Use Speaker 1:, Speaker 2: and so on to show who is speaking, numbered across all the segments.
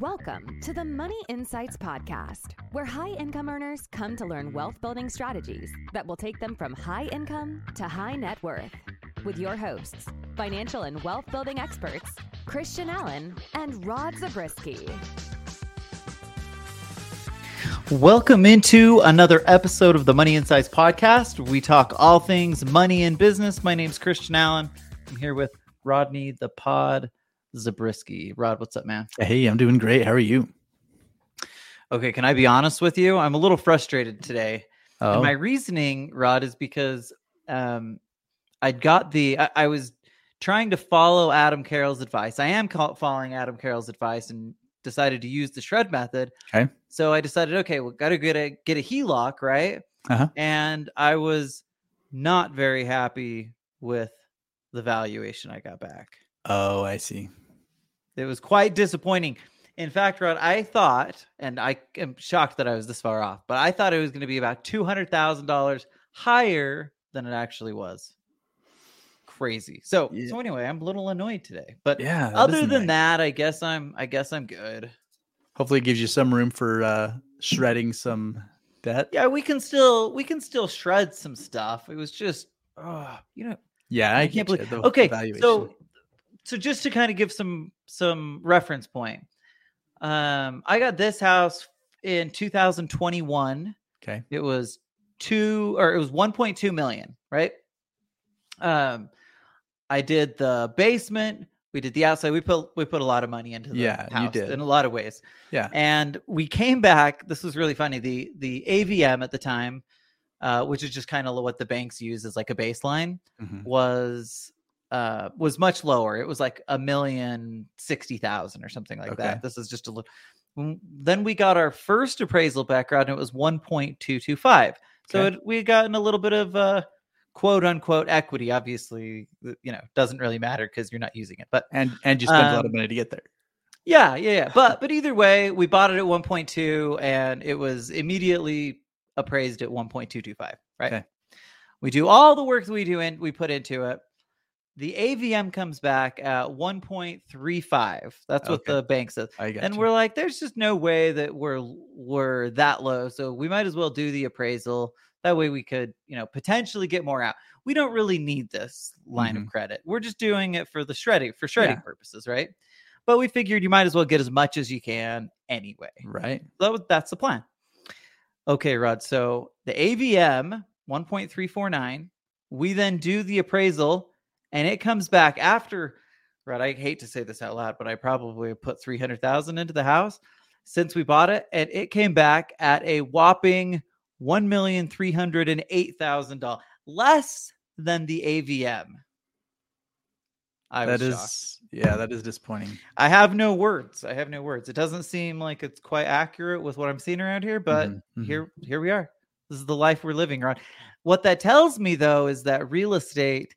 Speaker 1: Welcome to the Money Insights Podcast, where high income earners come to learn wealth building strategies that will take them from high income to high net worth. With your hosts, financial and wealth building experts, Christian Allen and Rod Zabriskie.
Speaker 2: Welcome into another episode of the Money Insights Podcast. We talk all things money and business. My name's Christian Allen. I'm here with Rodney the Pod Zabriskie. Rod, what's up, man?
Speaker 3: Hey, I'm doing great. How are you?
Speaker 2: Okay, can I be honest with you? I'm a little frustrated today.
Speaker 3: Oh,
Speaker 2: And my reasoning, Rod, is because um, I got the, I, I was trying to follow Adam Carroll's advice. I am following Adam Carroll's advice and decided to use the shred method.
Speaker 3: Okay.
Speaker 2: So I decided, okay, well, got to get a get a HELOC, right?
Speaker 3: Uh-huh.
Speaker 2: And I was not very happy with the valuation I got back.
Speaker 3: oh, I see.
Speaker 2: It was quite disappointing. In fact, Rod, I thought, and I am shocked that I was this far off, but I thought it was going to be about two hundred thousand dollars higher than it actually was. Crazy. So,
Speaker 3: Yeah.
Speaker 2: so anyway, I'm a little annoyed today. But
Speaker 3: Yeah.
Speaker 2: other than
Speaker 3: annoying.
Speaker 2: that, I guess I'm I guess I'm good.
Speaker 3: hopefully it gives you some room for uh shredding some debt.
Speaker 2: Yeah, we can still we can still shred some stuff. It was just, oh, you know,
Speaker 3: Yeah, I,
Speaker 2: I can't believe.
Speaker 3: the
Speaker 2: Okay,
Speaker 3: valuation.
Speaker 2: so so just to kind of give some some reference point, um, I got this house in 2021.
Speaker 3: okay.
Speaker 2: It was two or it was 1.2 million, right? Um, I did the basement. We did the outside. We put we put a lot of money into the
Speaker 3: Yeah, you
Speaker 2: house
Speaker 3: did.
Speaker 2: in a lot of ways.
Speaker 3: Yeah.
Speaker 2: And we came back. This was really funny. The the AVM at the time, uh, which is just kind of what the banks use as like a baseline,
Speaker 3: Mhm.
Speaker 2: was uh was much lower. It was like a million sixty thousand or something like
Speaker 3: Okay.
Speaker 2: that. This is just a little. Then we got our first appraisal background. And it was one point two two five. So
Speaker 3: Okay.
Speaker 2: it, we gotten a little bit of uh, quote unquote equity. Obviously, you know, doesn't really matter because you're not using it. But
Speaker 3: And and you spent a lot of
Speaker 2: Um,
Speaker 3: money to get there.
Speaker 2: yeah, yeah, yeah. But but either way, we bought it at 1.2 and it was immediately appraised at 1.225, right?
Speaker 3: Okay.
Speaker 2: We do all the work that we do and we put into it. The AVM comes back at 1.35. That's what
Speaker 3: Okay.
Speaker 2: the bank says. And
Speaker 3: you.
Speaker 2: we're like, there's just no way that we're we're that low. So we might as well do the appraisal. That way we could, you know, potentially get more out. We don't really need this line of
Speaker 3: Mhm.
Speaker 2: credit. We're just doing it for the shredding for shredding
Speaker 3: Yeah.
Speaker 2: purposes, right? But we figured you might as well get as much as you can anyway.
Speaker 3: right.
Speaker 2: That that's the plan. Okay, Rod. So the AVM 1.349. We then do the appraisal, and it comes back after. Rod, I hate to say this out loud, but I probably put three hundred thousand into the house since we bought it, and it came back at a whopping one million three hundred and eight thousand dollars, less than the AVM. I
Speaker 3: That
Speaker 2: was
Speaker 3: is
Speaker 2: shocked.
Speaker 3: yeah, that is disappointing.
Speaker 2: I have no words. I have no words. It doesn't seem like it's quite accurate with what I'm seeing around here, but
Speaker 3: Mhm, mhm.
Speaker 2: here here we are. This is the life we're living around. What that tells me though is that real estate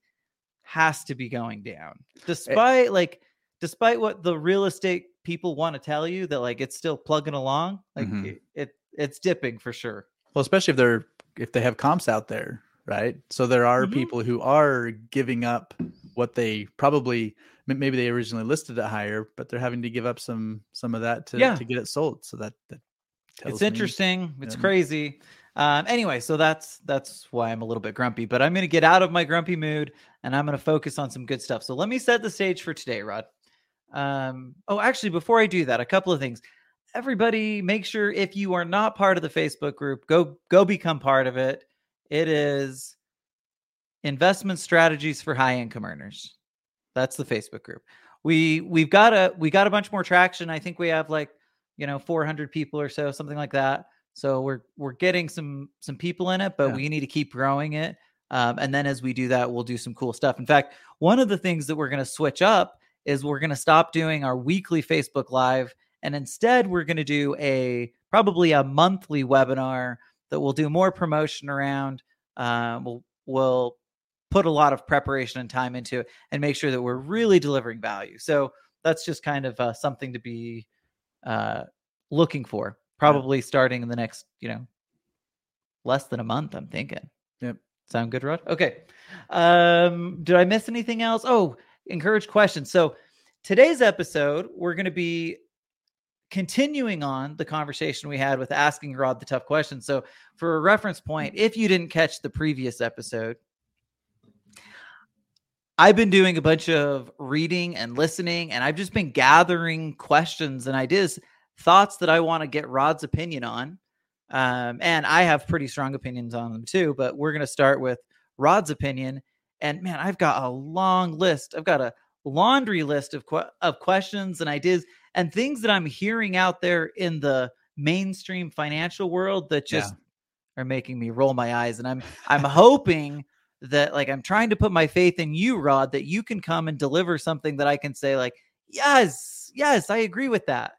Speaker 2: has to be going down. Despite like despite what the real estate people want to tell you that like it's still plugging along, like
Speaker 3: Mhm.
Speaker 2: it, it it's dipping for sure.
Speaker 3: Well, especially if they're if they have comps out there, right? So there are
Speaker 2: Mhm.
Speaker 3: people who are giving up what they probably maybe they originally listed it higher, but they're having to give up some some of that to
Speaker 2: Yeah.
Speaker 3: to get it sold. So that, that
Speaker 2: it's
Speaker 3: me-
Speaker 2: interesting it's crazy um anyway so that's that's why i'm a little bit grumpy but i'm gonna get out of my grumpy mood and i'm gonna focus on some good stuff. So let me set the stage for today rod. Um oh actually before i do that a couple of things. Everybody make sure if you are not part of the facebook group go go become part of it. It is investment strategies for high income earners. That's the facebook group. We we've got a we got a bunch more traction. I think we have like you know 400 people or so something like that so we're we're getting some some people in it but
Speaker 3: Yeah.
Speaker 2: we need to keep growing it um, and then as we do that we'll do some cool stuff. In fact one of the things that we're going to switch up is we're going to stop doing our weekly facebook live and instead we're going to do a probably a monthly webinar that we'll do more promotion around um, we'll we'll put a lot of preparation and time into it and make sure that we're really delivering value. So that's just kind of uh, something to be uh, looking for probably starting in the next you know less than a month i'm thinking.
Speaker 3: Yep.
Speaker 2: sound good rod? Okay. Um did i miss anything else? Oh encourage questions. So today's episode we're going to be continuing on the conversation we had with asking Rod the tough questions. So, for a reference point, if you didn't catch the previous episode, I've been doing a bunch of reading and listening, and I've just been gathering questions and ideas, thoughts that I want to get Rod's opinion on. Um, and I have pretty strong opinions on them too, but we're going to start with Rod's opinion. And man, I've got a long list. I've got a laundry list of, que- of questions and ideas and things that I'm hearing out there in the mainstream financial world that just yeah. are making me roll my eyes. And I'm I'm hoping that like I'm trying to put my faith in you, Rod, that you can come and deliver something that I can say like, yes, yes, I agree with that.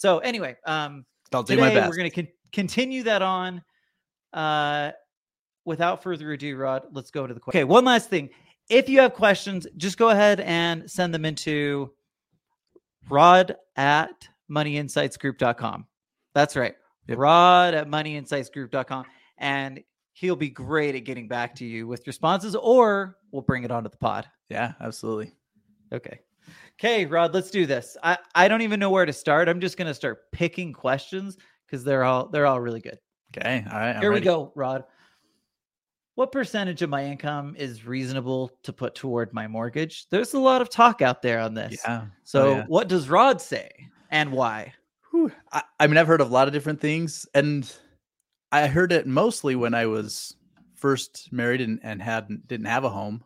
Speaker 2: So anyway, um,
Speaker 3: I'll do my best.
Speaker 2: We're going to con- continue that on. Uh, without further ado, Rod, let's go to the question. Okay, one last thing. If you have questions, just go ahead and send them into Rod at moneyinsightsgroup.com. That's right. Yep. Rod at moneyinsightsgroup.com. And he'll be great at getting back to you with responses, or we'll bring it onto the pod.
Speaker 3: Yeah, absolutely.
Speaker 2: Okay. Okay, Rod, let's do this. I, I don't even know where to start. I'm just gonna start picking questions because they're all they're all really good.
Speaker 3: Okay. All right.
Speaker 2: I'm Here ready. we go, Rod. What percentage of my income is reasonable to put toward my mortgage? There's a lot of talk out there on this.
Speaker 3: Yeah.
Speaker 2: Oh, so
Speaker 3: oh, yeah.
Speaker 2: what does Rod say and why?
Speaker 3: I, I mean, I've heard of a lot of different things, and I heard it mostly when I was first married and, and had didn't have a home,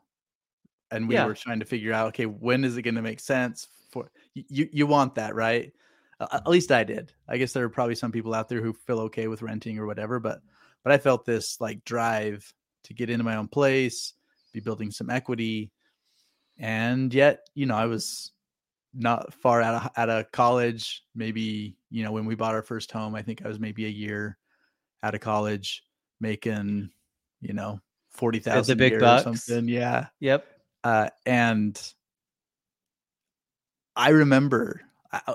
Speaker 3: and we yeah. were trying to figure out, okay, when is it going to make sense for you? You want that, right? Uh, at least I did. I guess there are probably some people out there who feel okay with renting or whatever, but but I felt this like drive to get into my own place, be building some equity, and yet you know I was not far out of out of college. Maybe you know when we bought our first home, I think I was maybe a year out of college making, you know, 40,000
Speaker 2: the big bucks.
Speaker 3: something. Yeah.
Speaker 2: Yep.
Speaker 3: Uh, and I remember,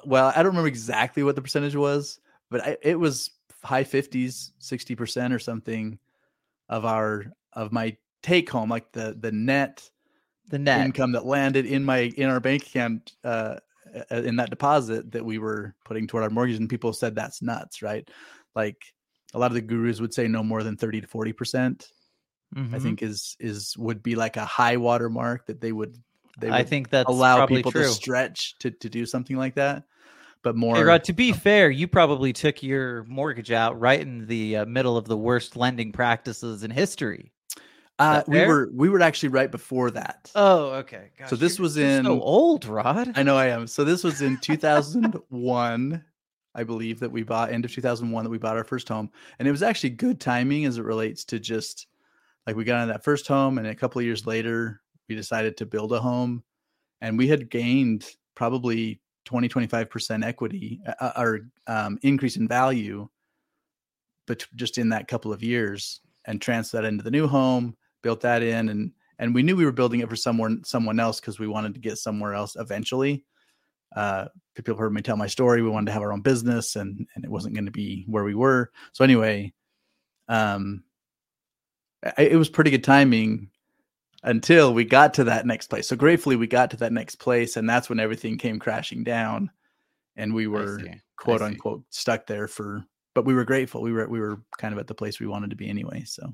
Speaker 3: well, I don't remember exactly what the percentage was, but I, it was high 50s, 60% or something of our, of my take home, like the, the net,
Speaker 2: the net
Speaker 3: income that landed in my, in our bank account, uh, in that deposit that we were putting toward our mortgage. And people said that's nuts, right? Like a lot of the gurus would say no more than 30 to 40 percent mm-hmm. i think is is would be like a high water mark that they would they would
Speaker 2: i think that's
Speaker 3: allow people
Speaker 2: true.
Speaker 3: to stretch to, to do something like that but more
Speaker 2: hey Rod, to be fair you probably took your mortgage out right in the uh, middle of the worst lending practices in history
Speaker 3: uh, we were we were actually right before that.
Speaker 2: Oh, okay.
Speaker 3: Gosh, so this was in
Speaker 2: so old, Rod.
Speaker 3: I know I am. So this was in 2001. I believe that we bought end of 2001 that we bought our first home, and it was actually good timing as it relates to just like we got in that first home, and a couple of years later we decided to build a home, and we had gained probably 20 25 percent equity uh, uh, or um, increase in value, but just in that couple of years, and transferred that into the new home, built that in, and and we knew we were building it for someone someone else because we wanted to get somewhere else eventually uh, people heard me tell my story. We wanted to have our own business, and and it wasn't going to be where we were. So anyway, um, it was pretty good timing until we got to that next place. So gratefully, we got to that next place, and that's when everything came crashing down, and we were quote unquote stuck there for. But we were grateful. We were we were kind of at the place we wanted to be anyway. So.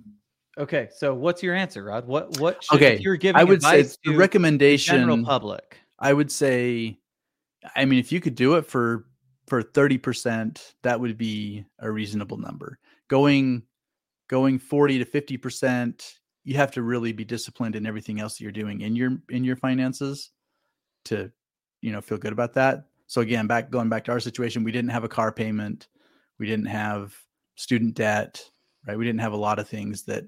Speaker 2: Okay, so what's your answer, Rod? What what
Speaker 3: should, okay? you're giving I would say the recommendation.
Speaker 2: The general public.
Speaker 3: I would say I mean, if you could do it for for 30%, that would be a reasonable number. Going going 40 to 50%, you have to really be disciplined in everything else that you're doing in your in your finances to you know feel good about that. So again, back going back to our situation, we didn't have a car payment, we didn't have student debt, right? We didn't have a lot of things that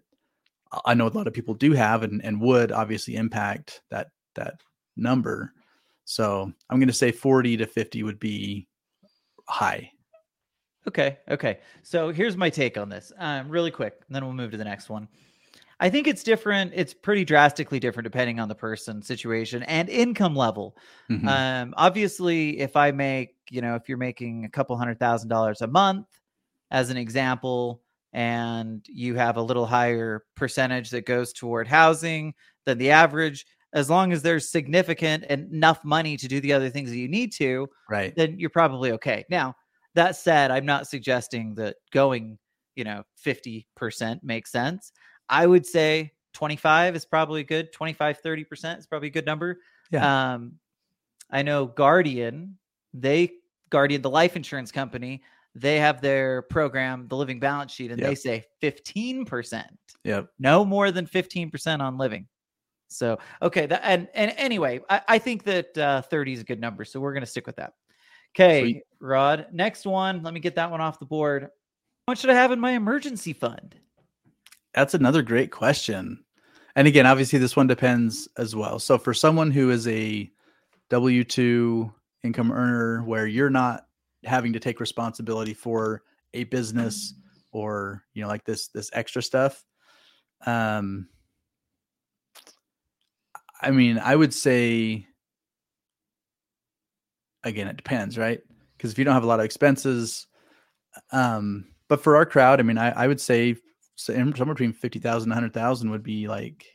Speaker 3: I know a lot of people do have and, and would obviously impact that that number. So I'm going to say 40 to 50 would be high.
Speaker 2: Okay. Okay. So here's my take on this, um, really quick, and then we'll move to the next one. I think it's different. It's pretty drastically different depending on the person, situation, and income level. Mm-hmm. Um, obviously, if I make, you know, if you're making a couple hundred thousand dollars a month, as an example, and you have a little higher percentage that goes toward housing than the average, as long as there's significant enough money to do the other things that you need to,
Speaker 3: right?
Speaker 2: Then you're probably okay. Now, that said, I'm not suggesting that going, you know, 50% makes sense. I would say 25 is probably good. 25, 30% is probably a good number.
Speaker 3: Yeah.
Speaker 2: Um, I know Guardian, they Guardian, the life insurance company, they have their program, the living balance sheet, and
Speaker 3: Yep.
Speaker 2: they say 15%,
Speaker 3: Yep.
Speaker 2: no more than 15% on living. So, okay. That, and, and anyway, I, I think that uh, 30 is a good number. So we're going to stick with that. Okay,
Speaker 3: Sweet.
Speaker 2: Rod. Next one. Let me get that one off the board. How much should I have in my emergency fund?
Speaker 3: That's another great question. And again, obviously, this one depends as well. So, for someone who is a W 2 income earner where you're not having to take responsibility for a business or, you know, like this, this extra stuff, um, I mean, I would say, again, it depends, right? Because if you don't have a lot of expenses, um, but for our crowd, I mean, I, I would say somewhere between 50,000 and 100,000 would be like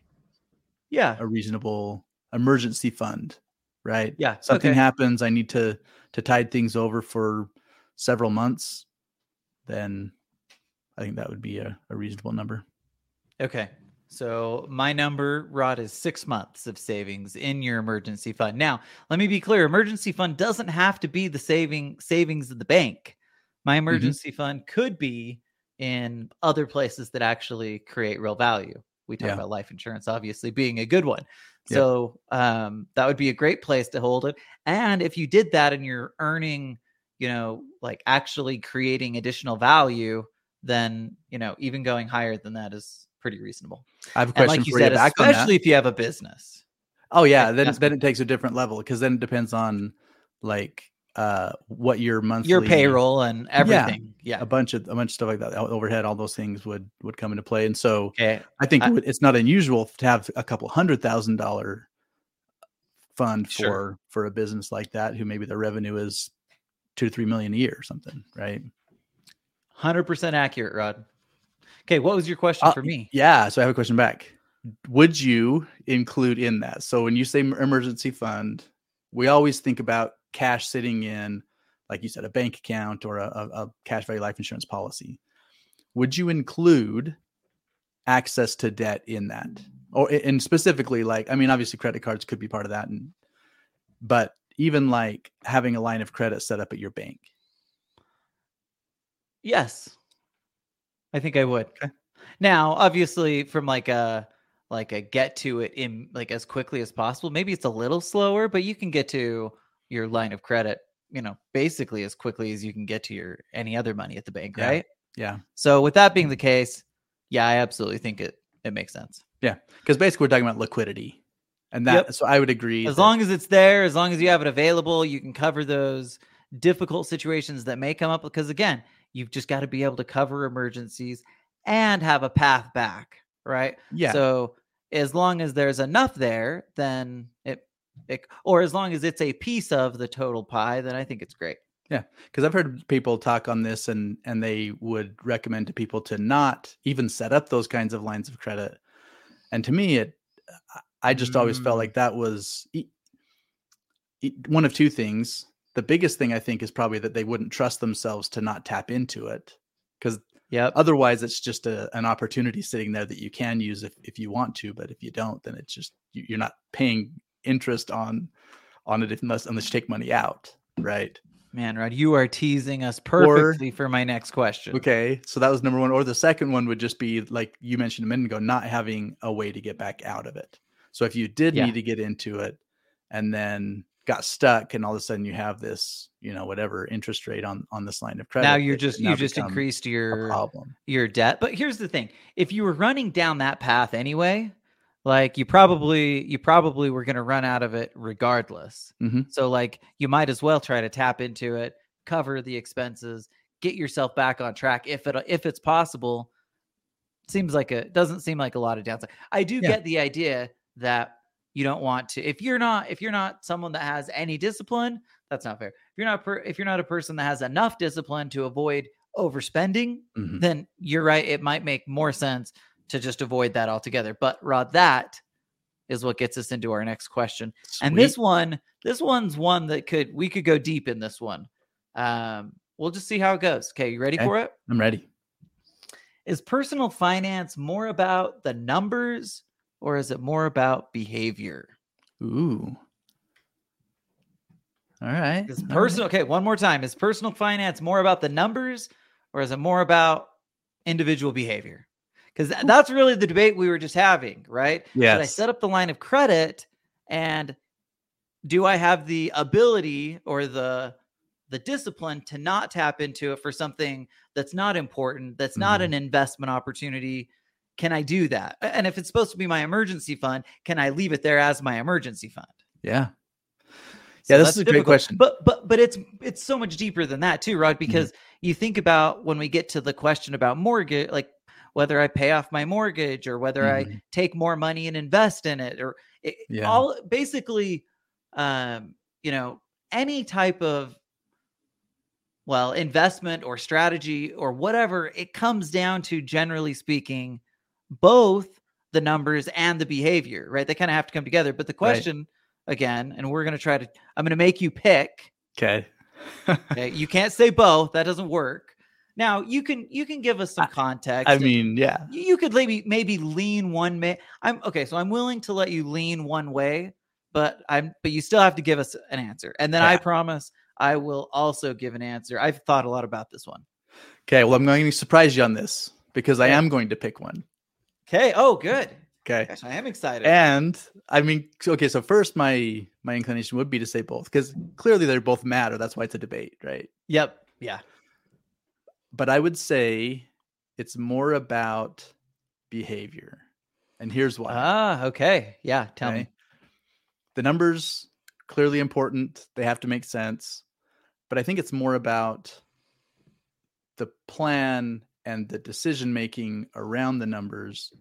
Speaker 2: Yeah.
Speaker 3: a reasonable emergency fund, right?
Speaker 2: Yeah.
Speaker 3: Something
Speaker 2: okay.
Speaker 3: happens, I need to to tide things over for several months, then I think that would be a, a reasonable number.
Speaker 2: Okay. So my number, Rod, is six months of savings in your emergency fund. Now, let me be clear: emergency fund doesn't have to be the saving savings of the bank. My
Speaker 3: Mm-hmm.
Speaker 2: emergency fund could be in other places that actually create real value. We talk
Speaker 3: Yeah.
Speaker 2: about life insurance, obviously being a good one.
Speaker 3: Yep.
Speaker 2: So um, that would be a great place to hold it. And if you did that and you're earning, you know, like actually creating additional value, then you know even going higher than that is pretty reasonable.
Speaker 3: I have a question
Speaker 2: like you
Speaker 3: for
Speaker 2: said,
Speaker 3: you on that.
Speaker 2: especially if you have a business.
Speaker 3: Oh yeah, then then it takes a different level because then it depends on like uh what your monthly
Speaker 2: Your payroll and everything. Yeah.
Speaker 3: a bunch of a bunch of stuff like that overhead all those things would would come into play and so
Speaker 2: Okay.
Speaker 3: I think
Speaker 2: I-
Speaker 3: it's not unusual to have a couple hundred thousand dollar fund for
Speaker 2: Sure.
Speaker 3: for a business like that who maybe their revenue is two to three million a year or something, right?
Speaker 2: Hundred percent accurate, Rod. Okay, what was your question
Speaker 3: Uh,
Speaker 2: for me?
Speaker 3: Yeah, so I have a question back. Would you include in that? So when you say emergency fund, we always think about cash sitting in, like you said, a bank account or a, a, a cash value life insurance policy. Would you include access to debt in that, or and specifically, like I mean, obviously credit cards could be part of that, and but even like having a line of credit set up at your bank.
Speaker 2: Yes. I think I would.
Speaker 3: Okay.
Speaker 2: Now, obviously, from like a like a get to it in like as quickly as possible. Maybe it's a little slower, but you can get to your line of credit, you know, basically as quickly as you can get to your any other money at the bank,
Speaker 3: Yeah.
Speaker 2: right?
Speaker 3: Yeah,
Speaker 2: So with that being the case, yeah, I absolutely think it it makes sense.
Speaker 3: Yeah, because basically we're talking about liquidity, and that.
Speaker 2: Yep.
Speaker 3: So I would agree.
Speaker 2: As
Speaker 3: that-
Speaker 2: long as it's there, as long as you have it available, you can cover those difficult situations that may come up because again, you've just got to be able to cover emergencies and have a path back, right?
Speaker 3: yeah,
Speaker 2: So as long as there's enough there, then it, it or as long as it's a piece of the total pie, then I think it's great.
Speaker 3: Yeah, because I've heard people talk on this and and they would recommend to people to not even set up those kinds of lines of credit. And to me, it I just always felt
Speaker 2: Mm.
Speaker 3: like that was one of two things. The biggest thing I think is probably that they wouldn't trust themselves to not tap into it because
Speaker 2: Yep.
Speaker 3: otherwise it's just a, an opportunity sitting there that you can use if, if you want to but if you don't then it's just you- you're not paying interest on on it unless unless you take money out right
Speaker 2: Man, Rod, you are teasing us perfectly for my next question.
Speaker 3: Okay, so that was number one. Or the second one would just be like you mentioned a minute ago, not having a way to get back out of it. So if you did
Speaker 2: Yeah.
Speaker 3: need to get into it and then got stuck, and all of a sudden you have this, you know, whatever interest rate on on this line of credit,
Speaker 2: Now you're just you just increased your
Speaker 3: problem.
Speaker 2: your debt. But here's the thing: if you were running down that path anyway, like you probably you probably were going to run out of it regardless.
Speaker 3: Mhm.
Speaker 2: So like you might as well try to tap into it, cover the expenses, get yourself back on track if it if it's possible. Seems like a doesn't seem like a lot of downside. I do
Speaker 3: Yeah.
Speaker 2: get the idea that you don't want to if you're not if you're not someone that has any discipline that's not fair if you're not per, if you're not a person that has enough discipline to avoid overspending
Speaker 3: Mhm.
Speaker 2: then you're right. It might make more sense to just avoid that altogether. But Rod, that is what gets us into our next question. And this one, this one's one that could we could go deep in this one. Um, we'll just see how it goes. Okay, you ready
Speaker 3: Okay.
Speaker 2: for it?
Speaker 3: I'm ready.
Speaker 2: Is personal finance more about the numbers or is it more about behavior?
Speaker 3: Ooh. All right.
Speaker 2: Is
Speaker 3: right.
Speaker 2: personal okay, one more time. Is personal finance more about the numbers or is it more about individual behavior? Because that's really the debate we were just having, right? Should I set up the line of credit and do I have the ability or the the discipline to not tap into it for something that's not important, that's not
Speaker 3: Mhm.
Speaker 2: an investment opportunity? Can I do that? And if it's supposed to be my emergency fund, can I leave it there as my emergency fund?
Speaker 3: Yeah.
Speaker 2: So
Speaker 3: Yeah, this
Speaker 2: that's
Speaker 3: is a great question.
Speaker 2: But but but it's it's so much deeper than that too,
Speaker 3: Mm-hmm.
Speaker 2: Rod, because you think about when we get to the question about mortgage, like whether I pay off my mortgage or whether I
Speaker 3: Mhm.
Speaker 2: take more money and invest in it or it,
Speaker 3: Yeah.
Speaker 2: all basically um you know any type of well investment or strategy or whatever it comes down to generally speaking both the numbers and the behavior right they kind of have to come together but the
Speaker 3: Right.
Speaker 2: question again and we're going to try to i'm going to make you pick
Speaker 3: Okay.
Speaker 2: okay you can't say both that doesn't work now you can you can give us some context
Speaker 3: I mean, yeah.
Speaker 2: you you could maybe maybe lean one way i'm okay so i'm willing to let you lean one way but i'm but you still have to give us an answer and then i promise i will also give an answer i've thought a lot about this one
Speaker 3: Okay. Well, I'm going to surprise you on this because I am going to pick one.
Speaker 2: Okay oh good
Speaker 3: Okay.
Speaker 2: Gosh, i am excited
Speaker 3: And I mean, okay. So first, my my inclination would be to say both because clearly they both matter. That's why it's a debate, right?
Speaker 2: yep yeah
Speaker 3: But I would say it's more about behavior, and here's why.
Speaker 2: ah okay yeah tell
Speaker 3: okay?
Speaker 2: me
Speaker 3: The numbers clearly important. They have to make sense, but I think it's more about the plan and the decision making around the numbers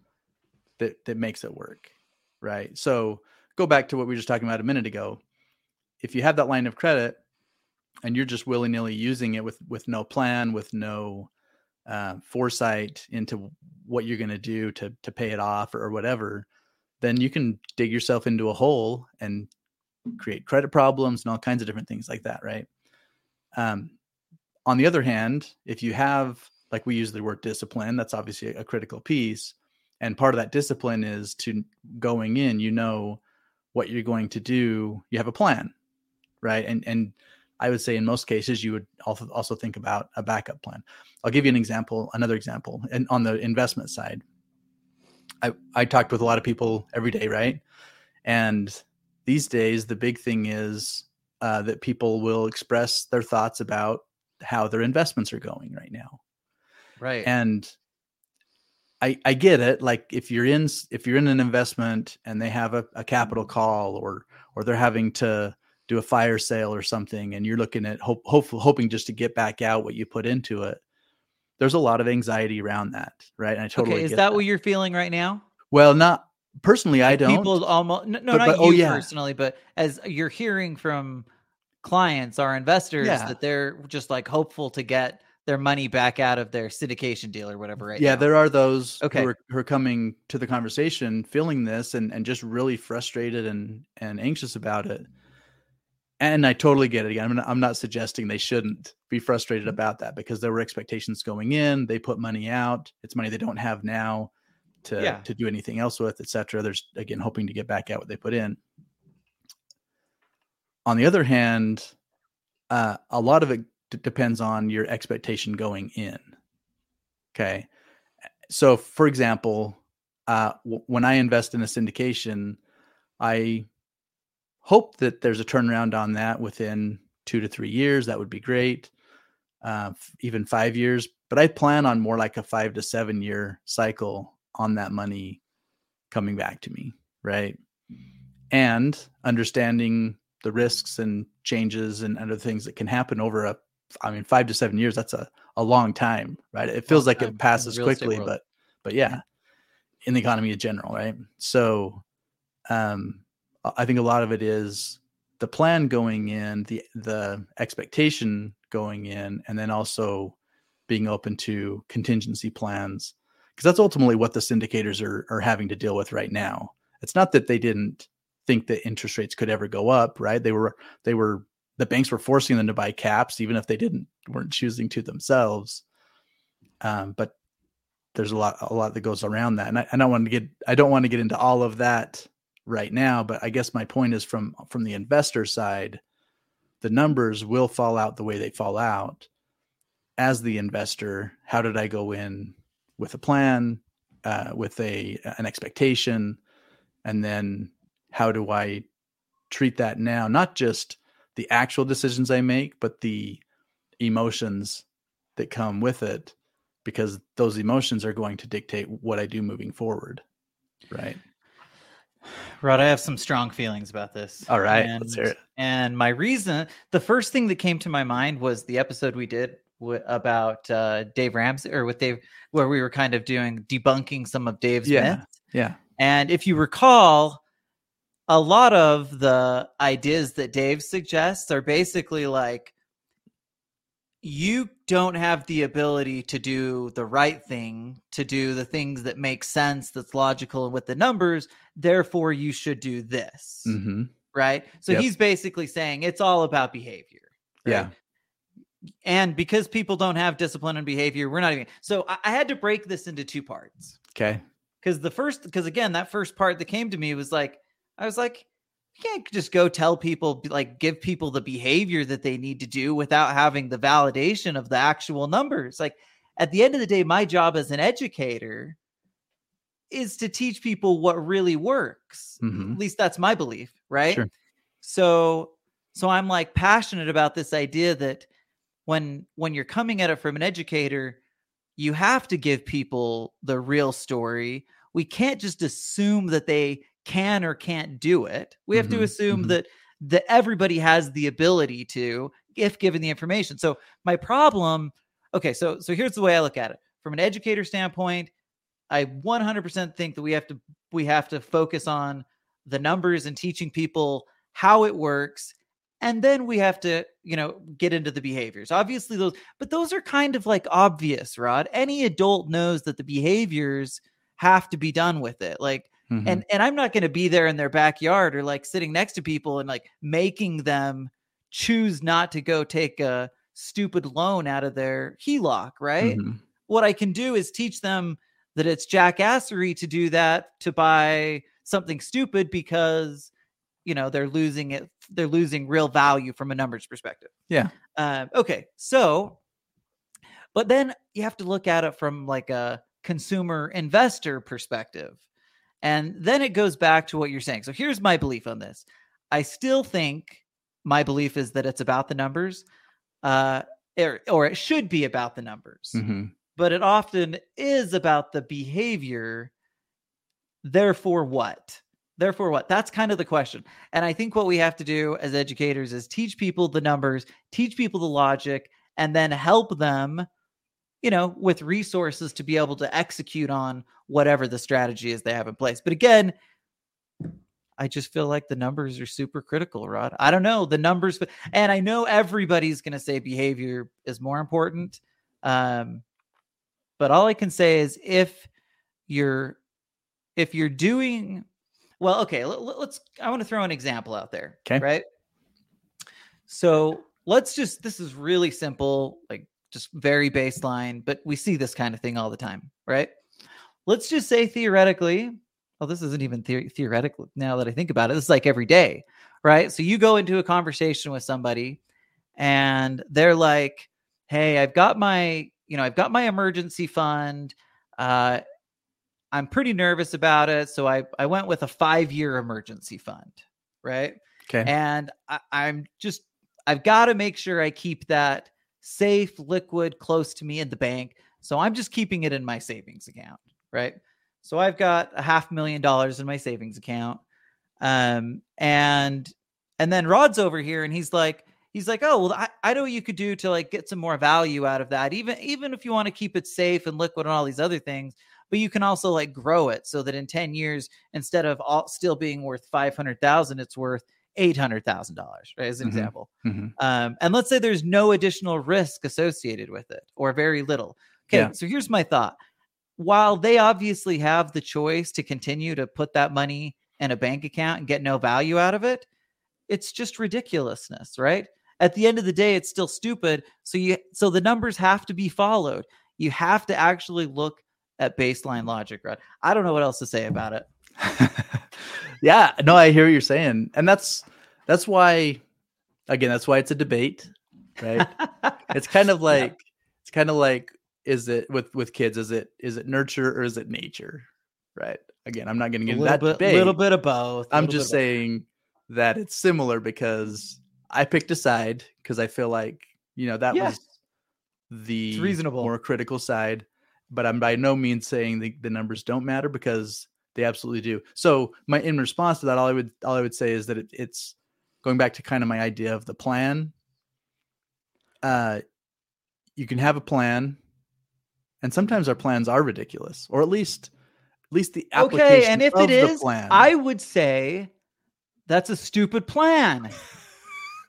Speaker 3: that that makes it work, right? So go back to what we were just talking about a minute ago. If you have that line of credit and you're just willy nilly using it with with no plan, with no uh, foresight into what you're going to do to to pay it off or, or whatever, then you can dig yourself into a hole and create credit problems and all kinds of different things like that, right? Um, on the other hand, if you have, like we use the word discipline, that's obviously a critical piece. And part of that discipline is to going in, you know what you're going to do. You have a plan, right? And and I would say in most cases you would also think about a backup plan. I'll give you an example, another example, and on the investment side. I, I talked with a lot of people every day, right? And these days, the big thing is uh, that people will express their thoughts about how their investments are going right now.
Speaker 2: Right
Speaker 3: And I I get it. Like if you're in if you're in an investment and they have a, a capital mm-hmm. call or or they're having to do a fire sale or something, and you're looking at hope, hope hoping just to get back out what you put into it. There's a lot of anxiety around that, right? And I totally
Speaker 2: okay is
Speaker 3: get
Speaker 2: that, what you're feeling right now
Speaker 3: well, not personally. I don't.
Speaker 2: people almost no, no
Speaker 3: But-
Speaker 2: not
Speaker 3: but- oh,
Speaker 2: you
Speaker 3: oh, yeah.
Speaker 2: personally but as you're hearing from clients our investors
Speaker 3: Yeah.
Speaker 2: that they're just like hopeful to get their money back out of their syndication deal or whatever right
Speaker 3: yeah,
Speaker 2: now.
Speaker 3: there are those
Speaker 2: Okay.
Speaker 3: who, are, who are coming to the conversation feeling this and, and just really frustrated and, and anxious about it. And I totally get it. Again, I'm not, I'm not suggesting they shouldn't be frustrated about that because there were expectations going in. They put money out. It's money they don't have now to,
Speaker 2: Yeah.
Speaker 3: to do anything else with, etc. There's, again, hoping to get back out what they put in. On the other hand, uh, a lot of it d- depends on your expectation going in. Okay. So, for example, uh, w- when I invest in a syndication, I hope that there's a turnaround on that within two to three years. That would be great. Uh, f- even five years. But I plan on more like a five to seven year cycle on that money coming back to me. Right. And understanding the risks and changes and other things that can happen over a I mean, five to seven years, that's a, a long time, right? It feels like it passes quickly,
Speaker 2: world.
Speaker 3: but but yeah, in the economy in general, right? So um I- I think a lot of it is the plan going in, the the expectation going in, and then also being open to contingency plans. Because that's ultimately what the syndicators are are having to deal with right now. It's not that they didn't think that interest rates could ever go up, right? They were they were the banks were forcing them to buy caps, even if they didn't weren't choosing to themselves. Um, but there's a lot a lot that goes around that, and I, I don't want to get I don't want to get into all of that right now. But I guess my point is from from the investor side, the numbers will fall out the way they fall out. As the investor, how did I go in with a plan, uh, with a an expectation, and then how do I treat that now? Not just the actual decisions I make, but the emotions that come with it, because those emotions are going to dictate what I do moving forward. Right.
Speaker 2: Rod, I have some strong feelings about this.
Speaker 3: All right,
Speaker 2: and,
Speaker 3: let's hear it.
Speaker 2: And my reason, the first thing that came to my mind was the episode we did w- about uh, Dave Ramsey, or with Dave, where we were kind of doing debunking some of Dave's
Speaker 3: Yeah.
Speaker 2: myths.
Speaker 3: Yeah.
Speaker 2: And if you recall, a lot of the ideas that Dave suggests are basically like you don't have the ability to do the right thing, to do the things that make sense, that's logical and with the numbers. Therefore, you should do this.
Speaker 3: Mm-hmm.
Speaker 2: Right. So
Speaker 3: Yep.
Speaker 2: he's basically saying it's all about behavior. right?
Speaker 3: Yeah.
Speaker 2: And because people don't have discipline and behavior, we're not even. So I, I had to break this into two parts
Speaker 3: Okay.
Speaker 2: because the first because again that first part that came to me was like i was like you can't just go tell people like give people the behavior that they need to do without having the validation of the actual numbers like at the end of the day my job as an educator is to teach people what really works
Speaker 3: Mhm.
Speaker 2: at least that's my belief right
Speaker 3: Sure.
Speaker 2: so so i'm like passionate about this idea that when when you're coming at it from an educator you have to give people the real story we can't just assume that they can or can't do it. We have to
Speaker 3: Mhm,
Speaker 2: assume
Speaker 3: mhm.
Speaker 2: that that everybody has the ability to if given the information. So my problem okay so so here's the way i look at it. From an educator standpoint i 100% think that we have to we have to focus on the numbers and teaching people how it works and then we have to you know get into the behaviors. Obviously those but those are kind of like obvious rod. Any adult knows that the behaviors have to be done with it. Like
Speaker 3: Mhm.
Speaker 2: and and i'm not going to be there in their backyard or like sitting next to people and like making them choose not to go take a stupid loan out of their HELOC, right?
Speaker 3: Mhm.
Speaker 2: What I can do is teach them that it's jackassery to do that to buy something stupid because you know they're losing it they're losing real value from a numbers perspective
Speaker 3: Yeah.
Speaker 2: uh, okay so but then you have to look at it from like a consumer investor perspective and then it goes back to what you're saying so here's my belief on this i still think my belief is that it's about the numbers uh or, or it should be about the numbers
Speaker 3: Mhm.
Speaker 2: but it often is about the behavior. Therefore, what? Therefore, what? That's kind of the question. And I think what we have to do as educators is teach people the numbers, teach people the logic, and then help them, you know, with resources to be able to execute on whatever the strategy is they have in place. But again, I just feel like the numbers are super critical, Rod. I don't know the numbers, but and I know everybody's going to say behavior is more important. Um, but all I can say is if you're if you're doing well, okay, let, let's I want to throw an example out there.
Speaker 3: 'Kay.
Speaker 2: Right. So let's just this is really simple, like just very baseline, but we see this kind of thing all the time, right? Let's just say theoretically, well, this isn't even the- theoretical now that I think about it. This is like every day, right? So you go into a conversation with somebody and they're like, hey, I've got my, you know, I've got my emergency fund. Uh, I'm pretty nervous about it. So I, I went with a five year emergency fund, right?
Speaker 3: Okay.
Speaker 2: And I, I'm just, I've got to make sure I keep that safe, liquid, close to me in the bank. So I'm just keeping it in my savings account, right? So I've got a half million dollars in my savings account. Um, and and then Rod's over here and he's like, he's like, oh well, I, I know what you could do to like get some more value out of that, even even if you want to keep it safe and liquid and all these other things, but you can also like grow it so that in 10 years, instead of all still being worth 500,000, it's worth $800,000, right? As an
Speaker 3: Mhm.
Speaker 2: example.
Speaker 3: Mhm.
Speaker 2: Um, and let's say there's no additional risk associated with it or very little. Okay,
Speaker 3: Yeah.
Speaker 2: so here's my thought. While they obviously have the choice to continue to put that money in a bank account and get no value out of it, it's just ridiculousness, right? at the end of the day, it's still stupid. So you so the numbers have to be followed. You have to actually look at baseline logic, right? I don't know what else to say about it.
Speaker 3: yeah, no, I hear what you're saying, and that's that's why, again, that's why it's a debate, right? it's kind of like it's kind of like is it with with kids? Is it is it nurture or is it nature, right? Again, I'm not going to get into that
Speaker 2: bit,
Speaker 3: debate.
Speaker 2: A little bit of both.
Speaker 3: I'm just saying that it's similar because I picked a side because I feel like you know that was the
Speaker 2: it's reasonable,
Speaker 3: more critical side. But I'm by no means saying the, the numbers don't matter because they absolutely do. So my in response to that, all I would all I would say is that it, it's going back to kind of my idea of the plan. Uh, you can have a plan, and sometimes our plans are ridiculous, or at least at least the application. Okay, and if it is, plan.
Speaker 2: I would say that's a stupid plan.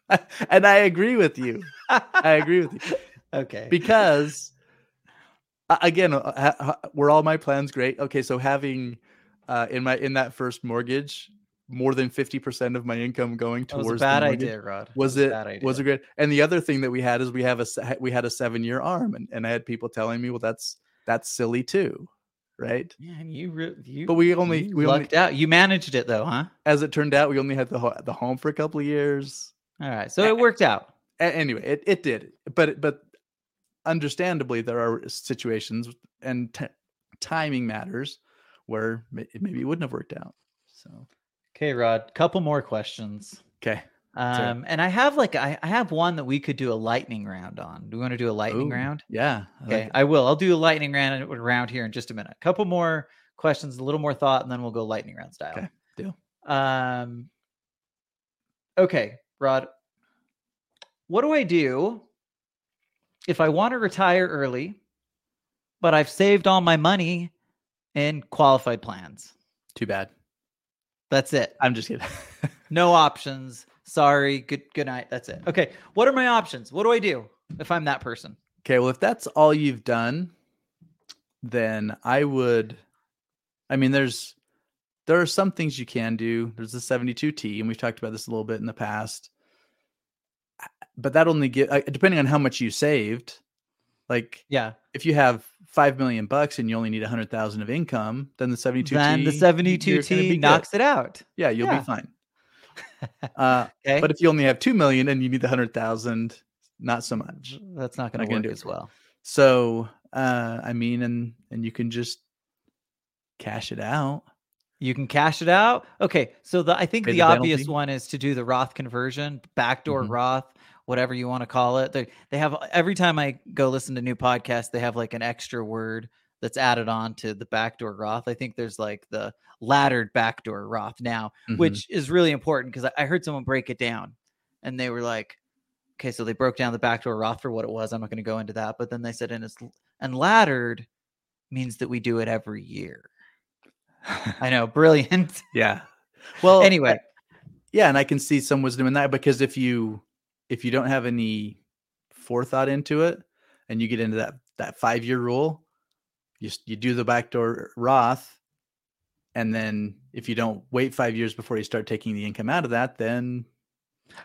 Speaker 3: and I agree with you. I agree with you.
Speaker 2: Okay,
Speaker 3: because again, uh, were all my plans great? Okay, so having uh, in my in that first mortgage, more than fifty percent of my income going towards
Speaker 2: was a bad idea, Rod.
Speaker 3: Was, was it was it great? And the other thing that we had is we have a we had a seven year arm, and, and I had people telling me, well, that's that's silly too, right?
Speaker 2: Yeah, and you re- you
Speaker 3: but we only we
Speaker 2: lucked
Speaker 3: only,
Speaker 2: out. You managed it though, huh?
Speaker 3: As it turned out, we only had the the home for a couple of years.
Speaker 2: All right, so it worked out.
Speaker 3: Anyway, it, it did, but but understandably, there are situations and t- timing matters where maybe it wouldn't have worked out. So,
Speaker 2: okay, Rod, couple more questions.
Speaker 3: Okay.
Speaker 2: Um, and I have like I, I have one that we could do a lightning round on. Do we want to do a lightning
Speaker 3: Ooh,
Speaker 2: round?
Speaker 3: Yeah.
Speaker 2: I okay, like I will. I'll do a lightning round round here in just a minute. A couple more questions, a little more thought, and then we'll go lightning round style.
Speaker 3: Okay, deal.
Speaker 2: Um. Okay, Rod. What do I do if I want to retire early, but I've saved all my money in qualified plans.
Speaker 3: Too bad.
Speaker 2: That's it.
Speaker 3: I'm just kidding.
Speaker 2: no options. Sorry. Good good night. That's it. Okay. What are my options? What do I do if I'm that person?
Speaker 3: Okay, well if that's all you've done, then I would I mean there's there are some things you can do. There's the 72T and we've talked about this a little bit in the past but that only get uh, depending on how much you saved. Like,
Speaker 2: yeah,
Speaker 3: if you have five million bucks and you only need a hundred thousand of income, then the seventy-two
Speaker 2: then the seventy-two T knocks good. it out.
Speaker 3: Yeah, you'll yeah. be fine. uh, okay. But if you only have two million and you need the hundred thousand, not so much.
Speaker 2: That's not going to work as well.
Speaker 3: So, uh, I mean, and and you can just cash it out.
Speaker 2: You can cash it out. Okay, so the I think Pay the, the obvious one is to do the Roth conversion, backdoor mm-hmm. Roth whatever you want to call it. They they have every time I go listen to new podcasts, they have like an extra word that's added on to the backdoor Roth. I think there's like the laddered backdoor Roth now, mm-hmm. which is really important because I heard someone break it down and they were like, okay, so they broke down the backdoor Roth for what it was. I'm not going to go into that, but then they said, and it's and laddered means that we do it every year. I know, brilliant.
Speaker 3: yeah.
Speaker 2: Well, anyway,
Speaker 3: yeah, and I can see some wisdom in that because if you if you don't have any forethought into it and you get into that that five year rule, you you do the backdoor Roth, and then if you don't wait five years before you start taking the income out of that, then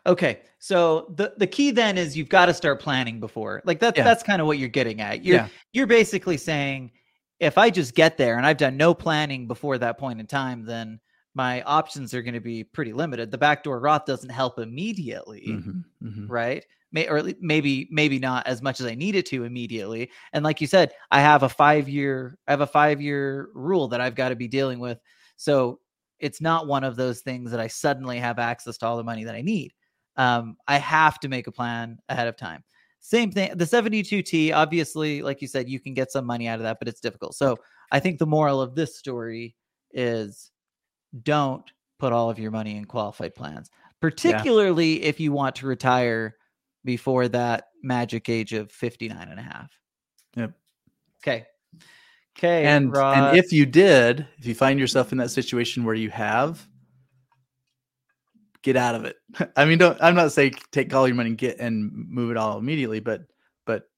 Speaker 2: okay. So the the key then is you've got to start planning before. Like that yeah. that's kind of what you're getting at. You're yeah. you're basically saying if I just get there and I've done no planning before that point in time, then my options are going to be pretty limited. The backdoor Roth doesn't help immediately, mm-hmm, mm-hmm. right? May, or maybe maybe not as much as I need it to immediately. And like you said, I have a five year I have a five year rule that I've got to be dealing with. So it's not one of those things that I suddenly have access to all the money that I need. Um, I have to make a plan ahead of time. Same thing. The 72T, obviously, like you said, you can get some money out of that, but it's difficult. So I think the moral of this story is don't put all of your money in qualified plans, particularly yeah. if you want to retire before that magic age of 59 and a half.
Speaker 3: Yep.
Speaker 2: Okay. Okay.
Speaker 3: And and if you did, if you find yourself in that situation where you have, get out of it. I mean, don't I'm not saying take all your money and get and move it all immediately, but but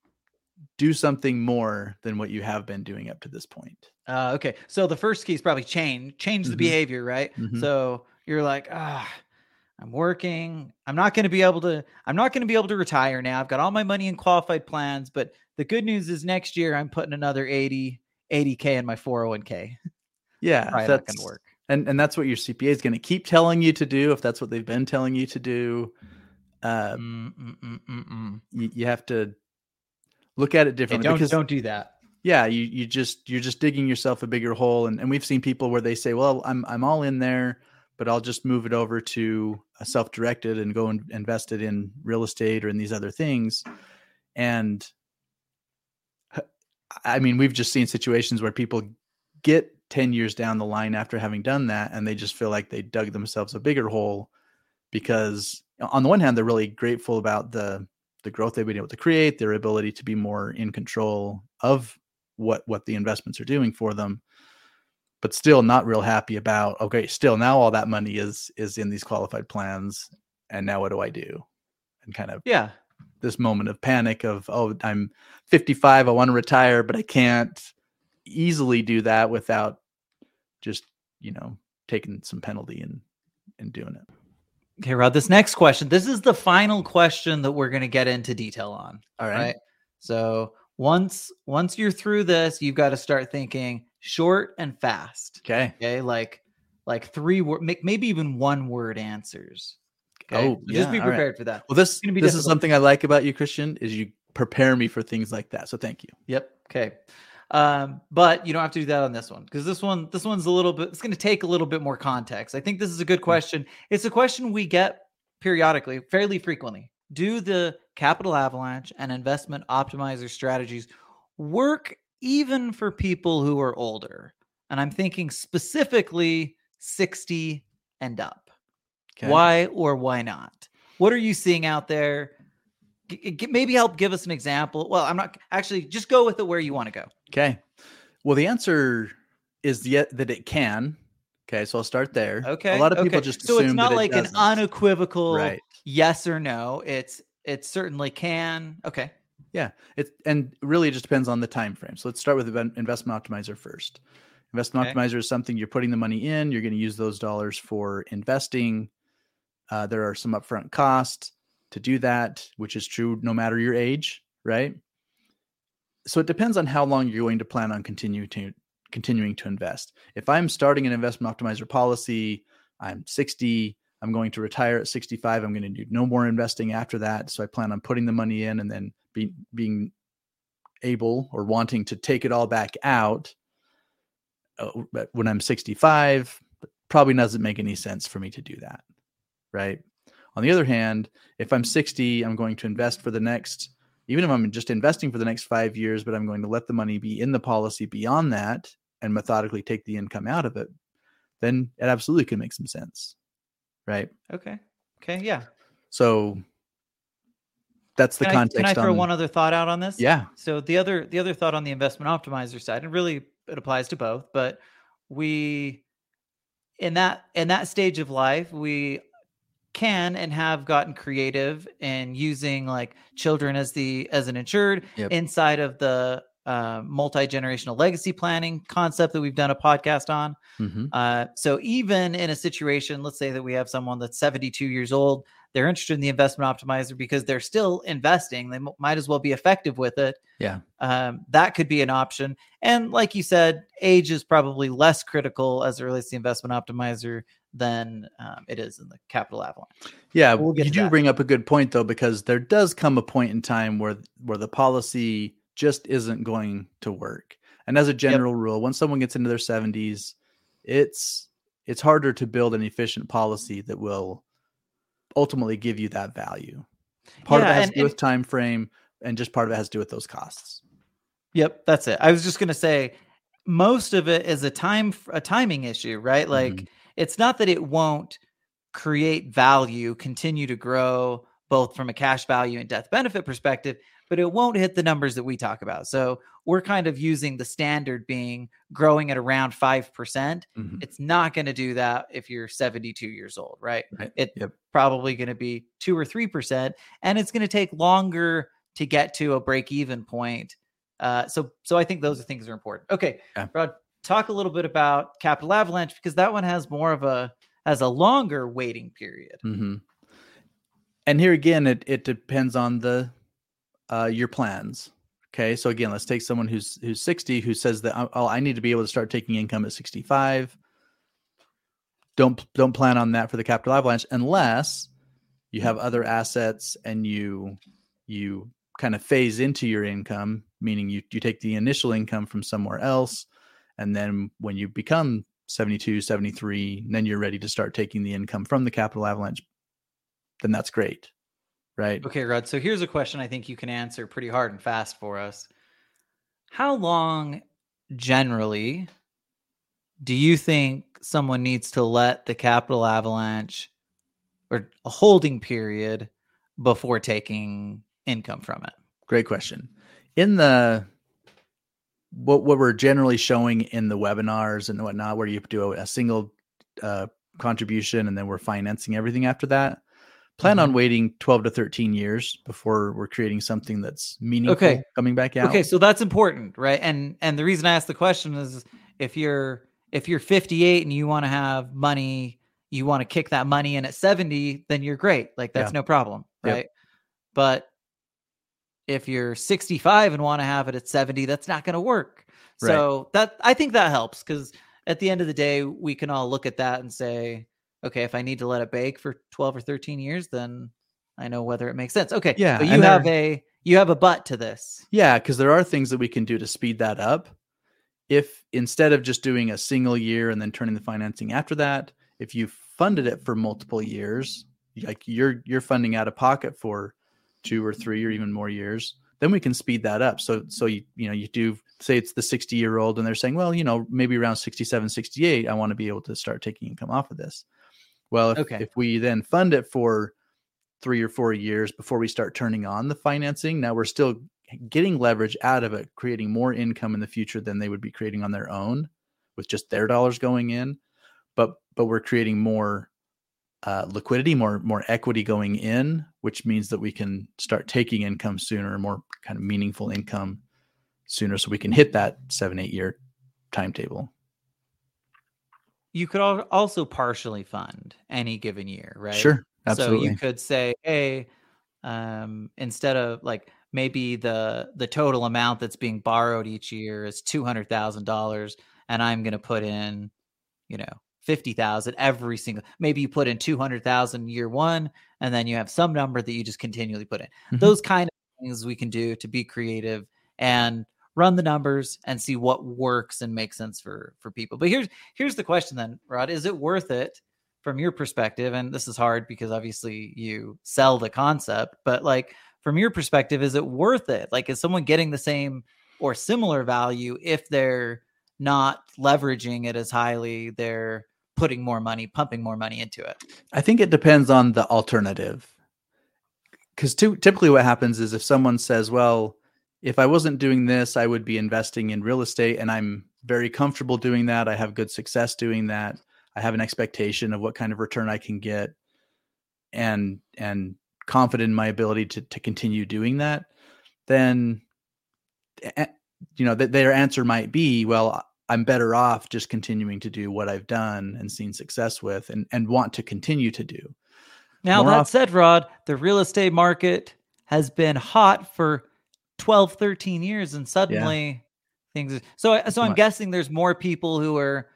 Speaker 3: do something more than what you have been doing up to this point.
Speaker 2: Uh, okay, so the first key is probably change, change the mm-hmm. behavior, right? Mm-hmm. So you're like, ah, I'm working. I'm not going to be able to I'm not going to be able to retire now. I've got all my money in qualified plans, but the good news is next year I'm putting another 80 80k in my 401k.
Speaker 3: Yeah,
Speaker 2: Probably
Speaker 3: that's
Speaker 2: going to work.
Speaker 3: and and that's what your CPA is going to keep telling you to do if that's what they've been telling you to do. Uh,
Speaker 2: Mm, mm, mm, mm, mm.
Speaker 3: you, you have to look at it differently
Speaker 2: don't
Speaker 3: because
Speaker 2: don't do that.
Speaker 3: yeah, you you just you're just digging yourself a bigger hole, and and we've seen people where they say, well, I'm I'm all in there, but I'll just move it over to a self-directed and go and invest it in real estate or in these other things, and I mean, we've just seen situations where people get 10 years down the line after having done that and they just feel like they dug themselves a bigger hole because on the one hand they're really grateful about the the growth they've been able to create their ability to be more in control of what what the investments are doing for them but still not real happy about okay still now all that money is is in these qualified plans and now what do i do and kind of
Speaker 2: Yeah.
Speaker 3: this moment of panic of oh i'm 55 i want to retire but i can't easily do that without just you know taking some penalty and and doing it
Speaker 2: Okay, Rod, this next question. This is the final question that we're going to get into detail on.
Speaker 3: all
Speaker 2: right?
Speaker 3: right,
Speaker 2: So once once you're through this, you've got to start thinking short and fast.
Speaker 3: okay
Speaker 2: Okay, like like three word, maybe even one word answers. Okay,
Speaker 3: Oh,
Speaker 2: So just be
Speaker 3: yeah, all right.
Speaker 2: prepared for that.
Speaker 3: well this
Speaker 2: gonna be
Speaker 3: this is something i like about you christian is you prepare me for things like that so thank you
Speaker 2: Yep. Okay. Um, but you don't have to do that on this one because this one, this one's a little bit. It's going to take a little bit more context. I think this is a good question. It's a question we get periodically, fairly frequently. Do the capital avalanche and investment optimizer strategies work even for people who are older? And I'm thinking specifically 60 and up.
Speaker 3: okay
Speaker 2: Why or why not? What are you seeing out there? G- g- maybe help give us an example. Well, I'm not actually just go with it where you want to go.
Speaker 3: okay well the answer is yet that it can okay so i'll start there
Speaker 2: Okay.
Speaker 3: a lot of people just
Speaker 2: so it's not
Speaker 3: that it
Speaker 2: like an unequivocal
Speaker 3: right
Speaker 2: yes or no. It's it certainly can. Okay.
Speaker 3: Yeah, it and really it just depends on the time frame. So let's start with investment optimizer first. Investment
Speaker 2: Okay.
Speaker 3: optimizer is something you're putting the money in. You're going to use those dollars for investing. Uh, there are some upfront costs to do that, which is true no matter your age, right? So it depends on how long you're going to plan on continue to continuing to invest. If I'm starting an investment optimizer policy, I'm 60, I'm going to retire at 65, I'm going to do no more investing after that. So I plan on putting the money in and then be, being able or wanting to take it all back out uh, when I'm 65, probably doesn't make any sense for me to do that. Right. On the other hand, if I'm 60, I'm going to invest for the next, even if I'm just investing for the next five years, but I'm going to let the money be in the policy beyond that and methodically take the income out of it, then it absolutely can make some sense. Right.
Speaker 2: Okay. Okay. Yeah.
Speaker 3: So that's the
Speaker 2: Can I,
Speaker 3: context.
Speaker 2: can I throw
Speaker 3: on-
Speaker 2: one other thought out on this?
Speaker 3: Yeah.
Speaker 2: So the other the other thought on the investment optimizer side, and really it applies to both, but we in that in that stage of life, we can and have gotten creative in using like children as the as an insured
Speaker 3: Yep.
Speaker 2: inside of the uh, multi-generational legacy planning concept that we've done a podcast on.
Speaker 3: Mhm.
Speaker 2: Uh, so even in a situation, let's say that we have someone that's 72 years old, they're interested in the investment optimizer because they're still investing. They m- might as well be effective with it.
Speaker 3: Yeah.
Speaker 2: Um, that could be an option. And like you said, age is probably less critical as it relates to the investment optimizer than um, it is in the capital avalanche.
Speaker 3: Yeah,
Speaker 2: We'll
Speaker 3: you do
Speaker 2: that.
Speaker 3: bring up a good point though, because there does come a point in time where where the policy just isn't going to work. And as a general rule, when someone gets into their seventies, it's it's harder to build an efficient policy that will ultimately give you that value. Part of it has
Speaker 2: and-
Speaker 3: to do with time frame, and just part of it has to do with those costs.
Speaker 2: Yep, that's it. I was just going to say most of it is a time a timing issue, right? Like
Speaker 3: Mhm.
Speaker 2: it's not that it won't create value, continue to grow both from a cash value and death benefit perspective, but it won't hit the numbers that we talk about. So we're kind of using the standard being growing at around 5%.
Speaker 3: Mhm.
Speaker 2: It's not going to do that if you're 72 years old, right?
Speaker 3: Right.
Speaker 2: It's
Speaker 3: Yep.
Speaker 2: probably going to be 2 or 3% and it's going to take longer to get to a break even point. Uh, so so I think those are things that are important. Okay.
Speaker 3: Yeah.
Speaker 2: Rod, talk a little bit about Capital Avalanche because that one has more of a has a longer waiting period.
Speaker 3: hmm And here again, it it depends on the uh, your plans. Okay, so again, let's take someone who's who's 60 who says that oh, oh, I need to be able to start taking income at 65. Don't don't plan on that for the capital avalanche unless you have other assets and you you kind of phase into your income, meaning you you take the initial income from somewhere else and then when you become 72, 73, then you're ready to start taking the income from the capital avalanche, then that's great. Right?
Speaker 2: Okay, Rod. So here's a question I think you can answer pretty hard and fast for us. How long generally do you think someone needs to let the capital avalanche or a holding period before taking income from it?
Speaker 3: Great question. In the what what we're generally showing in the webinars and whatnot, where you do a, a single uh, contribution and then we're financing everything after that. Plan
Speaker 2: Mm-hmm.
Speaker 3: on waiting 12 to 13 years before we're creating something that's meaningful
Speaker 2: Okay.
Speaker 3: coming back out.
Speaker 2: Okay, so that's important, right? And and the reason I asked the question is if you're if you're 58 and you want to have money, you want to kick that money in at 70, then you're great. Like that's
Speaker 3: Yeah.
Speaker 2: no problem,
Speaker 3: Yep.
Speaker 2: right? But if you're 65 and want to have it at 70, that's not going to work.
Speaker 3: Right.
Speaker 2: So that I think that helps cuz at the end of the day we can all look at that and say, okay, if I need to let it bake for 12 or 13 years, then I know whether it makes sense. Okay.
Speaker 3: Yeah,
Speaker 2: But you have a you have a butt to this.
Speaker 3: Yeah, because there are things that we can do to speed that up. If instead of just doing a single year and then turning the financing after that, if you funded it for multiple years, like you're you're funding out of pocket for two or three or even more years, then we can speed that up. So so you you know you do say it's the 60 year old and they're saying, well, you know, maybe around 67, 68, I want to be able to start taking income off of this. Well, if,
Speaker 2: Okay.
Speaker 3: if we then fund it for three or four years before we start turning on the financing, now we're still getting leverage out of it, creating more income in the future than they would be creating on their own with just their dollars going in. But but we're creating more uh, liquidity, more more equity going in, which means that we can start taking income sooner, more kind of meaningful income sooner, so we can hit that seven eight year timetable.
Speaker 2: You could also partially fund any given year, right?
Speaker 3: Sure, Absolutely.
Speaker 2: So you could say, hey, um, instead of like maybe the the total amount that's being borrowed each year is two hundred thousand dollars, and I'm going to put in, you know, fifty thousand every single. Maybe you put in two hundred thousand year one, and then you have some number that you just continually put in.
Speaker 3: Mhm.
Speaker 2: Those kind of things we can do to be creative and run the numbers and see what works and makes sense for for people. But here's here's the question then, Rod: Is it worth it? from your perspective and this is hard because obviously you sell the concept but like from your perspective is it worth it like is someone getting the same or similar value if they're not leveraging it as highly they're putting more money pumping more money into it
Speaker 3: I think it depends on the alternative. Because typically, what happens is if someone says, "Well, if I wasn't doing this, I would be investing in real estate, and I'm very comfortable doing that. I have good success doing that. I have an expectation of what kind of return I can get, and and confident in my ability to to continue doing that." Then, eh, you know, that their answer might be, "Well, I'm better off just continuing to do what I've done and seen success with and, and want to continue to do.
Speaker 2: now
Speaker 3: More
Speaker 2: that
Speaker 3: off-
Speaker 2: said rod the real estate market has been hot for 12 13 years and suddenly things so so i'm guessing there's more people who are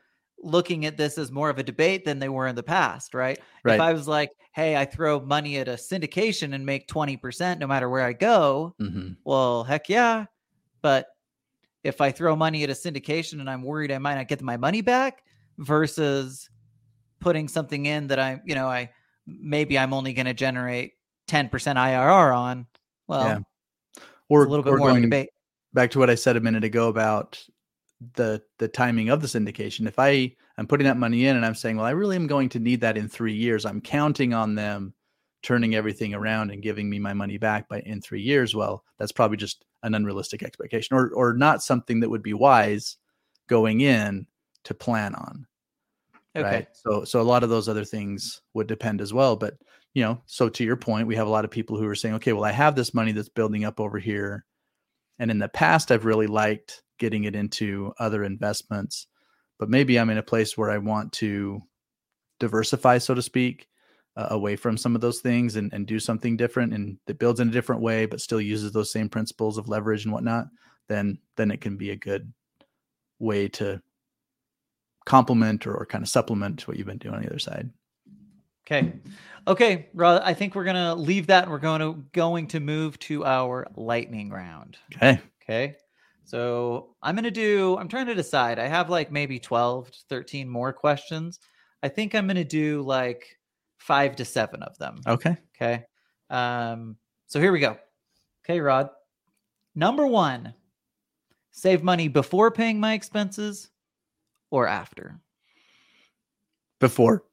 Speaker 2: looking at this as more of a debate than they were in the past right
Speaker 3: Right.
Speaker 2: If I was like, hey, I throw money at a syndication and make 20% no matter where I go,
Speaker 3: Mhm.
Speaker 2: well, heck yeah. But if I throw money at a syndication and I'm worried I might not get my money back versus putting something in that I, you know, I maybe I'm only going to generate 10% IRR on, well,
Speaker 3: Yeah.
Speaker 2: It's
Speaker 3: Or
Speaker 2: a little bit
Speaker 3: or
Speaker 2: more
Speaker 3: going
Speaker 2: debate.
Speaker 3: back to what I said a minute ago about the the timing of the syndication. If I am putting that money in and I'm saying, well, I really am going to need that in three years. I'm counting on them turning everything around and giving me my money back by in three years. Well, that's probably just an unrealistic expectation, or or not something that would be wise going in to plan on.
Speaker 2: Okay.
Speaker 3: right so so a lot of those other things would depend as well but you know so to your point we have a lot of people who are saying okay well i have this money that's building up over here and in the past i've really liked getting it into other investments but maybe i'm in a place where i want to diversify, so to speak, uh, away from some of those things and, and do something different and that builds in a different way, but still uses those same principles of leverage and whatnot, then then it can be a good way to complement or, or kind of supplement what you've been doing on the other side.
Speaker 2: Okay. Okay, Rod, I think we're gonna leave that and we're going to going to move to our lightning round.
Speaker 3: Okay.
Speaker 2: Okay. So I'm gonna do I'm trying to decide. I have like maybe 12 to 13 more questions. I think I'm gonna do like five to seven of them.
Speaker 3: Okay.
Speaker 2: Okay. Um, so here we go. Okay, Rod. Number one, save money before paying my expenses or after.
Speaker 3: Before.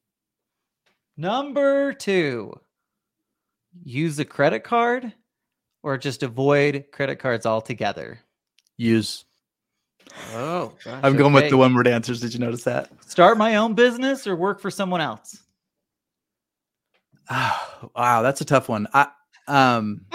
Speaker 2: Number two, use a credit card or just avoid credit cards altogether.
Speaker 3: Use.
Speaker 2: Oh,
Speaker 3: I'm going with the one word answers. Did you notice that?
Speaker 2: Start my own business or work for someone else?
Speaker 3: Oh, wow, that's a tough one. I um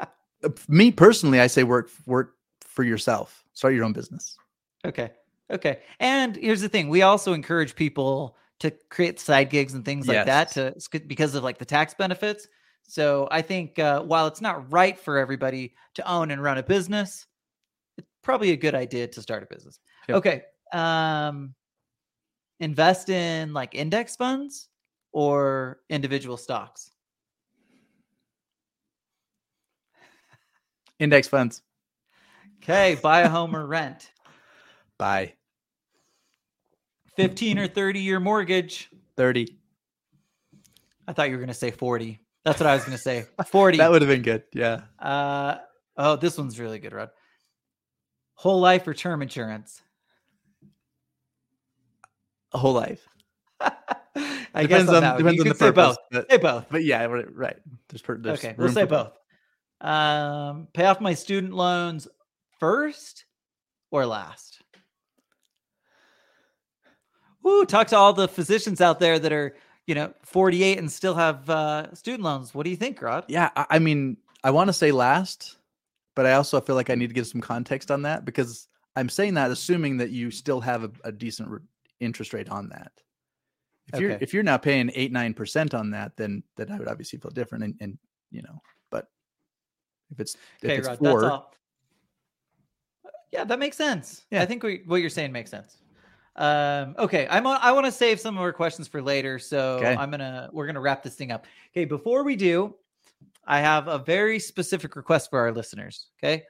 Speaker 3: me personally, I say work work for yourself. Start your own business.
Speaker 2: Okay. Okay. And here's the thing: we also encourage people to create side gigs and things like that to because of like the tax benefits. So I think uh, while it's not right for everybody to own and run a business, it's probably a good idea to start a business.
Speaker 3: Yep.
Speaker 2: Okay. Um, invest in like index funds or individual stocks.
Speaker 3: Index funds.
Speaker 2: Okay, buy a home or rent.
Speaker 3: Buy.
Speaker 2: 15 or 30 year mortgage.
Speaker 3: 30.
Speaker 2: I thought you were going to say 40. That's what I was going to say. 40.
Speaker 3: that would have been good. Yeah.
Speaker 2: Uh, oh, this one's really good, Rod. Whole life or term insurance?
Speaker 3: A whole life.
Speaker 2: I
Speaker 3: depends
Speaker 2: guess on,
Speaker 3: on, depends
Speaker 2: you
Speaker 3: on the
Speaker 2: say
Speaker 3: purpose.
Speaker 2: both.
Speaker 3: But,
Speaker 2: Say both.
Speaker 3: but yeah, right. There's, per, there's
Speaker 2: okay, we'll say both. Um, pay off my student loans first or last? Ooh, talk to all the physicians out there that are, you know, 48 and still have uh, student loans. What do you think, Rod?
Speaker 3: Yeah, I, I mean, I want to say last, but I also feel like I need to give some context on that because I'm saying that assuming that you still have a, a decent re- interest rate on that. If you're
Speaker 2: Okay.
Speaker 3: if you're now paying eight nine percent on that, then then I would obviously feel different, and, and you know, but if it's
Speaker 2: Okay,
Speaker 3: if it's
Speaker 2: Rod,
Speaker 3: four.
Speaker 2: Yeah, that makes sense.
Speaker 3: Yeah.
Speaker 2: I think we, what you're saying makes sense. Um, okay, I'm on, I want to save some of our questions for later, so
Speaker 3: Okay.
Speaker 2: I'm gonna we're gonna wrap this thing up. Okay, before we do, I have a very specific request for our listeners. Okay,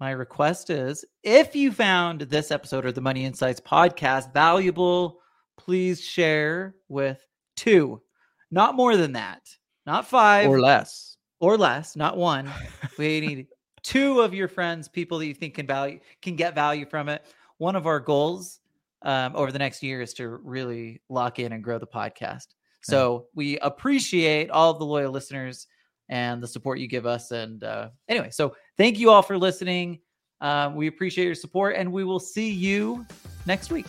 Speaker 2: my request is if you found this episode or the Money Insights podcast valuable, please share with two, not more than that, not five
Speaker 3: or less.
Speaker 2: or less, not one. we need two of your friends, people that you think can value can get value from it. One of our goals um, over the next year is to really lock in and grow the podcast. So we appreciate all of the loyal listeners and the support you give us. And uh, anyway, so thank you all for listening. Um, we appreciate your support, and we will see you next week.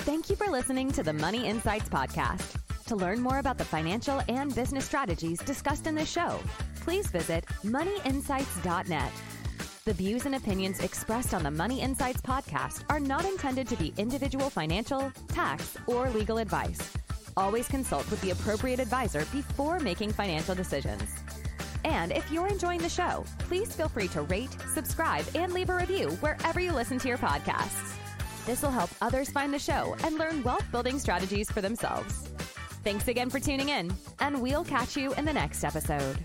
Speaker 1: Thank you for listening to the Money Insights Podcast. To learn more about the financial and business strategies discussed in this show, please visit moneyinsights.net. The views and opinions expressed on the Money Insights Podcast are not intended to be individual financial, tax, or legal advice. Always consult with the appropriate advisor before making financial decisions. And if you're enjoying the show, please feel free to rate, subscribe, and leave a review wherever you listen to your podcasts. This will help others find the show and learn wealth building strategies for themselves. Thanks again for tuning in, and we'll catch you in the next episode.